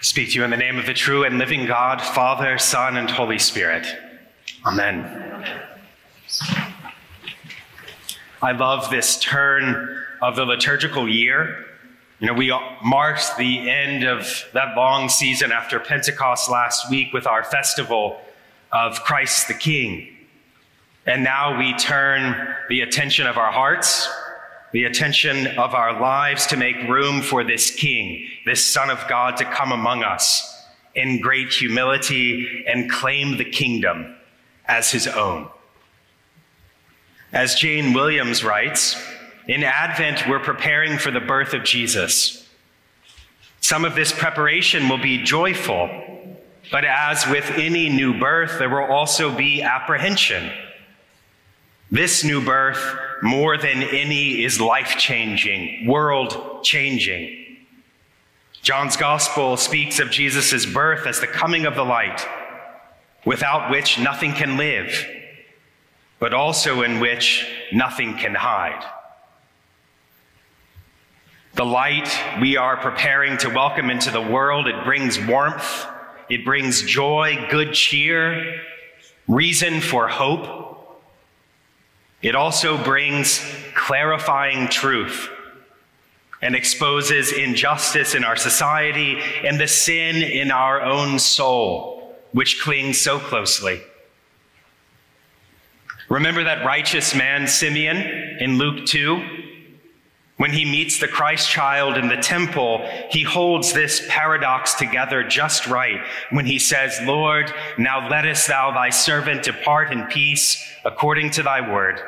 speak to you in the name of the true and living God, Father, Son, and Holy Spirit. Amen. I love this turn of the liturgical year. You know, we marked the end of that long season after Pentecost last week with our festival of Christ the King. And now we turn the attention of our hearts the attention of our lives to make room for this King, this Son of God, to come among us in great humility and claim the kingdom as his own. As Jane Williams writes, in Advent, we're preparing for the birth of Jesus. Some of this preparation will be joyful, but as with any new birth, there will also be apprehension. This new birth more than any is life changing, world changing. John's gospel speaks of Jesus' birth as the coming of the light, without which nothing can live, but also in which nothing can hide. The light we are preparing to welcome into the world, it brings warmth, it brings joy, good cheer, reason for hope. It also brings clarifying truth and exposes injustice in our society and the sin in our own soul, which clings so closely. Remember that righteous man, Simeon, in Luke 2? When he meets the Christ child in the temple, he holds this paradox together just right when he says, Lord, now lettest thou thy servant depart in peace according to thy word.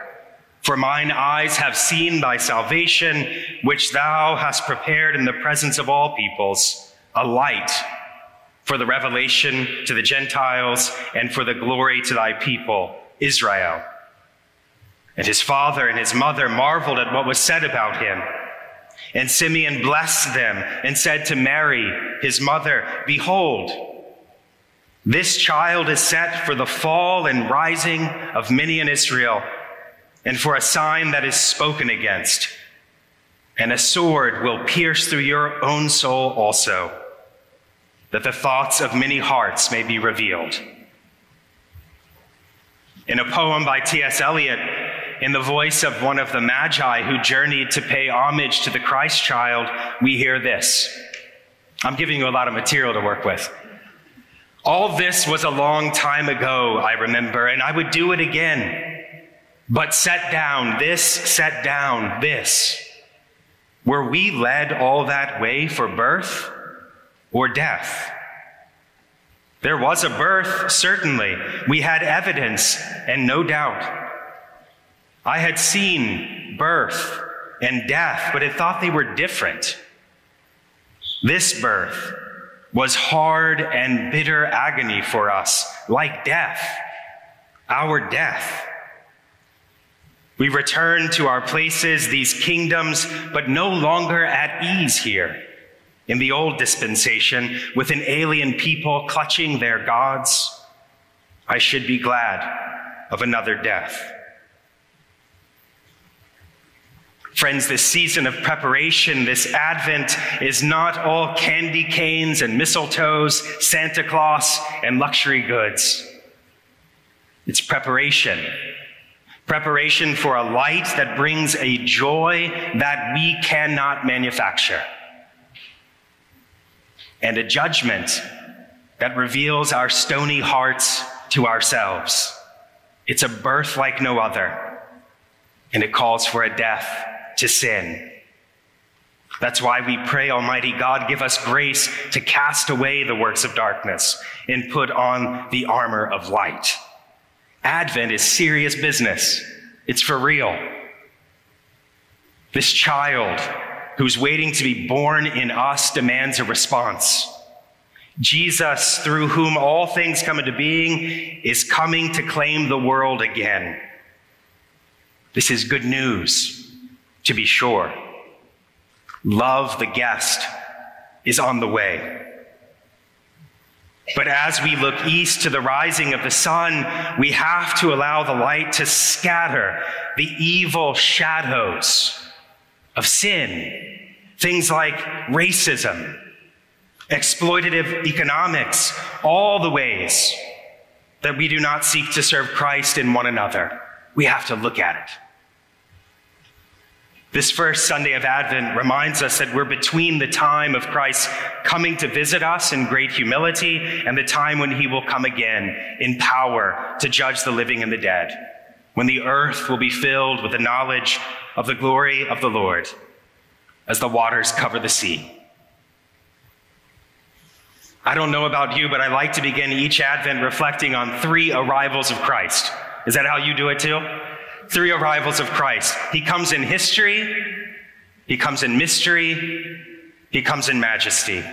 For mine eyes have seen thy salvation, which thou hast prepared in the presence of all peoples, a light for the revelation to the Gentiles and for the glory to thy people, Israel. And his father and his mother marveled at what was said about him. And Simeon blessed them and said to Mary, his mother, Behold, this child is set for the fall and rising of many in Israel, and for a sign that is spoken against. And a sword will pierce through your own soul also, that the thoughts of many hearts may be revealed. In a poem by T.S. Eliot, in the voice of one of the Magi who journeyed to pay homage to the Christ child, we hear this. I'm giving you a lot of material to work with. All this was a long time ago, I remember, and I would do it again. But set down this, set down this. Were we led all that way for birth or death? There was a birth, certainly. We had evidence and no doubt. I had seen birth and death, but had thought they were different. This birth was hard and bitter agony for us, like death, our death. We return to our places, these kingdoms, but no longer at ease here in the old dispensation with an alien people clutching their gods. I should be glad of another death. Friends, this season of preparation, this Advent, is not all candy canes and mistletoes, Santa Claus, and luxury goods. It's preparation. Preparation for a light that brings a joy that we cannot manufacture. And a judgment that reveals our stony hearts to ourselves. It's a birth like no other, and it calls for a death to sin. That's why we pray, Almighty God, give us grace to cast away the works of darkness and put on the armor of light. Advent is serious business, it's for real. This child who's waiting to be born in us demands a response. Jesus, through whom all things come into being, is coming to claim the world again. This is good news to be sure. Love the guest is on the way. But as we look east to the rising of the sun, we have to allow the light to scatter the evil shadows of sin. Things like racism exploitative economics, all the ways that we do not seek to serve Christ in one another. We have to look at it. This first Sunday of Advent reminds us that we're between the time of Christ coming to visit us in great humility and the time when he will come again in power to judge the living and the dead, when the earth will be filled with the knowledge of the glory of the Lord as the waters cover the sea. I don't know about you, but I like to begin each Advent reflecting on three arrivals of Christ. Is that how you do it too? Three arrivals of Christ. He comes in history, he comes in mystery, he comes in majesty.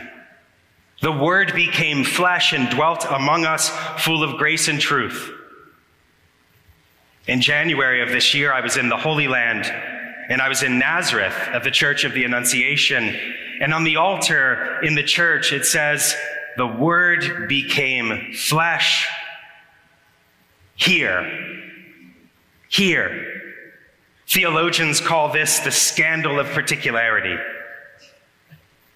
The Word became flesh and dwelt among us, full of grace and truth. In January of this year, I was in the Holy Land, and I was in Nazareth at the Church of the Annunciation. And on the altar in the church, it says, the Word became flesh here. Here. Theologians call this the scandal of particularity.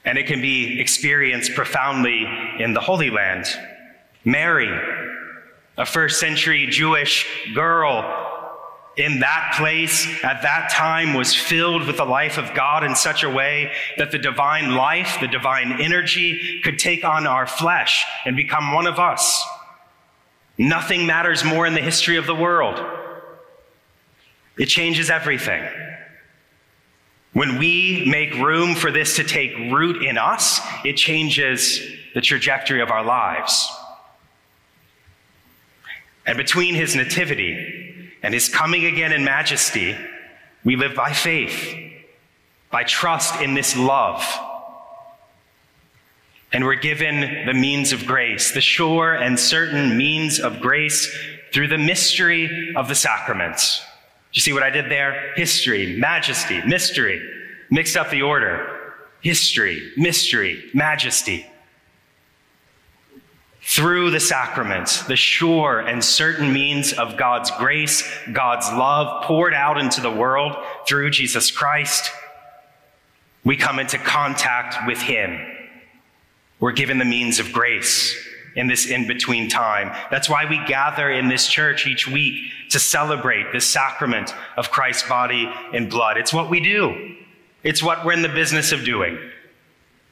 And it can be experienced profoundly in the Holy Land. Mary, a first century Jewish girl in that place at that time was filled with the life of God in such a way that the divine life, the divine energy could take on our flesh and become one of us. Nothing matters more in the history of the world. It changes everything. When we make room for this to take root in us, it changes the trajectory of our lives. And between his nativity and his coming again in majesty, we live by faith, by trust in this love. And we're given the means of grace, the sure and certain means of grace through the mystery of the sacraments. You see what I did there? History, majesty, mystery. Mixed up the order. History, mystery, majesty through the sacraments, the sure and certain means of God's grace, God's love poured out into the world through Jesus Christ, we come into contact with Him. We're given the means of grace in this in between time. That's why we gather in this church each week to celebrate the sacrament of Christ's body and blood. It's what we do, it's what we're in the business of doing.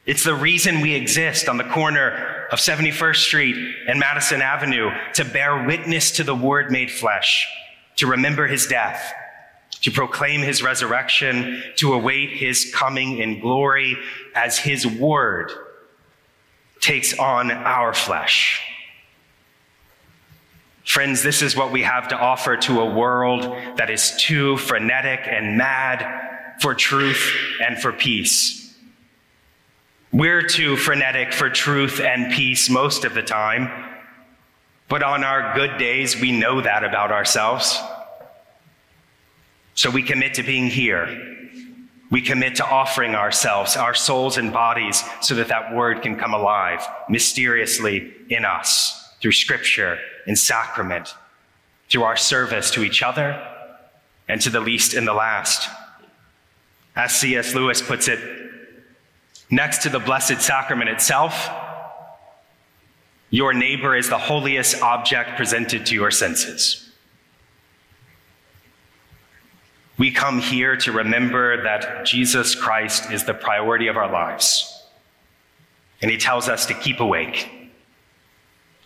It's the reason we exist on the corner of 71st Street and Madison Avenue to bear witness to the Word made flesh, to remember his death, to proclaim his resurrection, to await his coming in glory as his Word takes on our flesh. Friends, this is what we have to offer to a world that is too frenetic and mad for truth and for peace. We're too frenetic for truth and peace most of the time, but on our good days, we know that about ourselves. So we commit to being here. We commit to offering ourselves, our souls and bodies, so that that word can come alive mysteriously in us through scripture and sacrament, through our service to each other and to the least and the last. As C.S. Lewis puts it, Next to the Blessed Sacrament itself, your neighbor is the holiest object presented to your senses. We come here to remember that Jesus Christ is the priority of our lives. And he tells us to keep awake,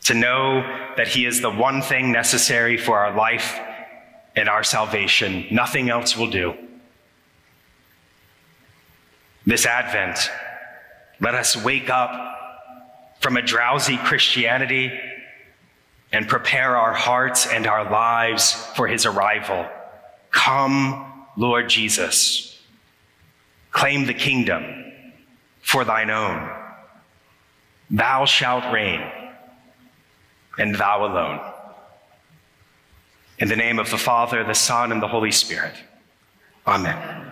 to know that he is the one thing necessary for our life and our salvation. Nothing else will do. This Advent, let us wake up from a drowsy Christianity and prepare our hearts and our lives for his arrival. Come, Lord Jesus. Claim the kingdom for thine own. Thou shalt reign, and thou alone. In the name of the Father, the Son, and the Holy Spirit. Amen.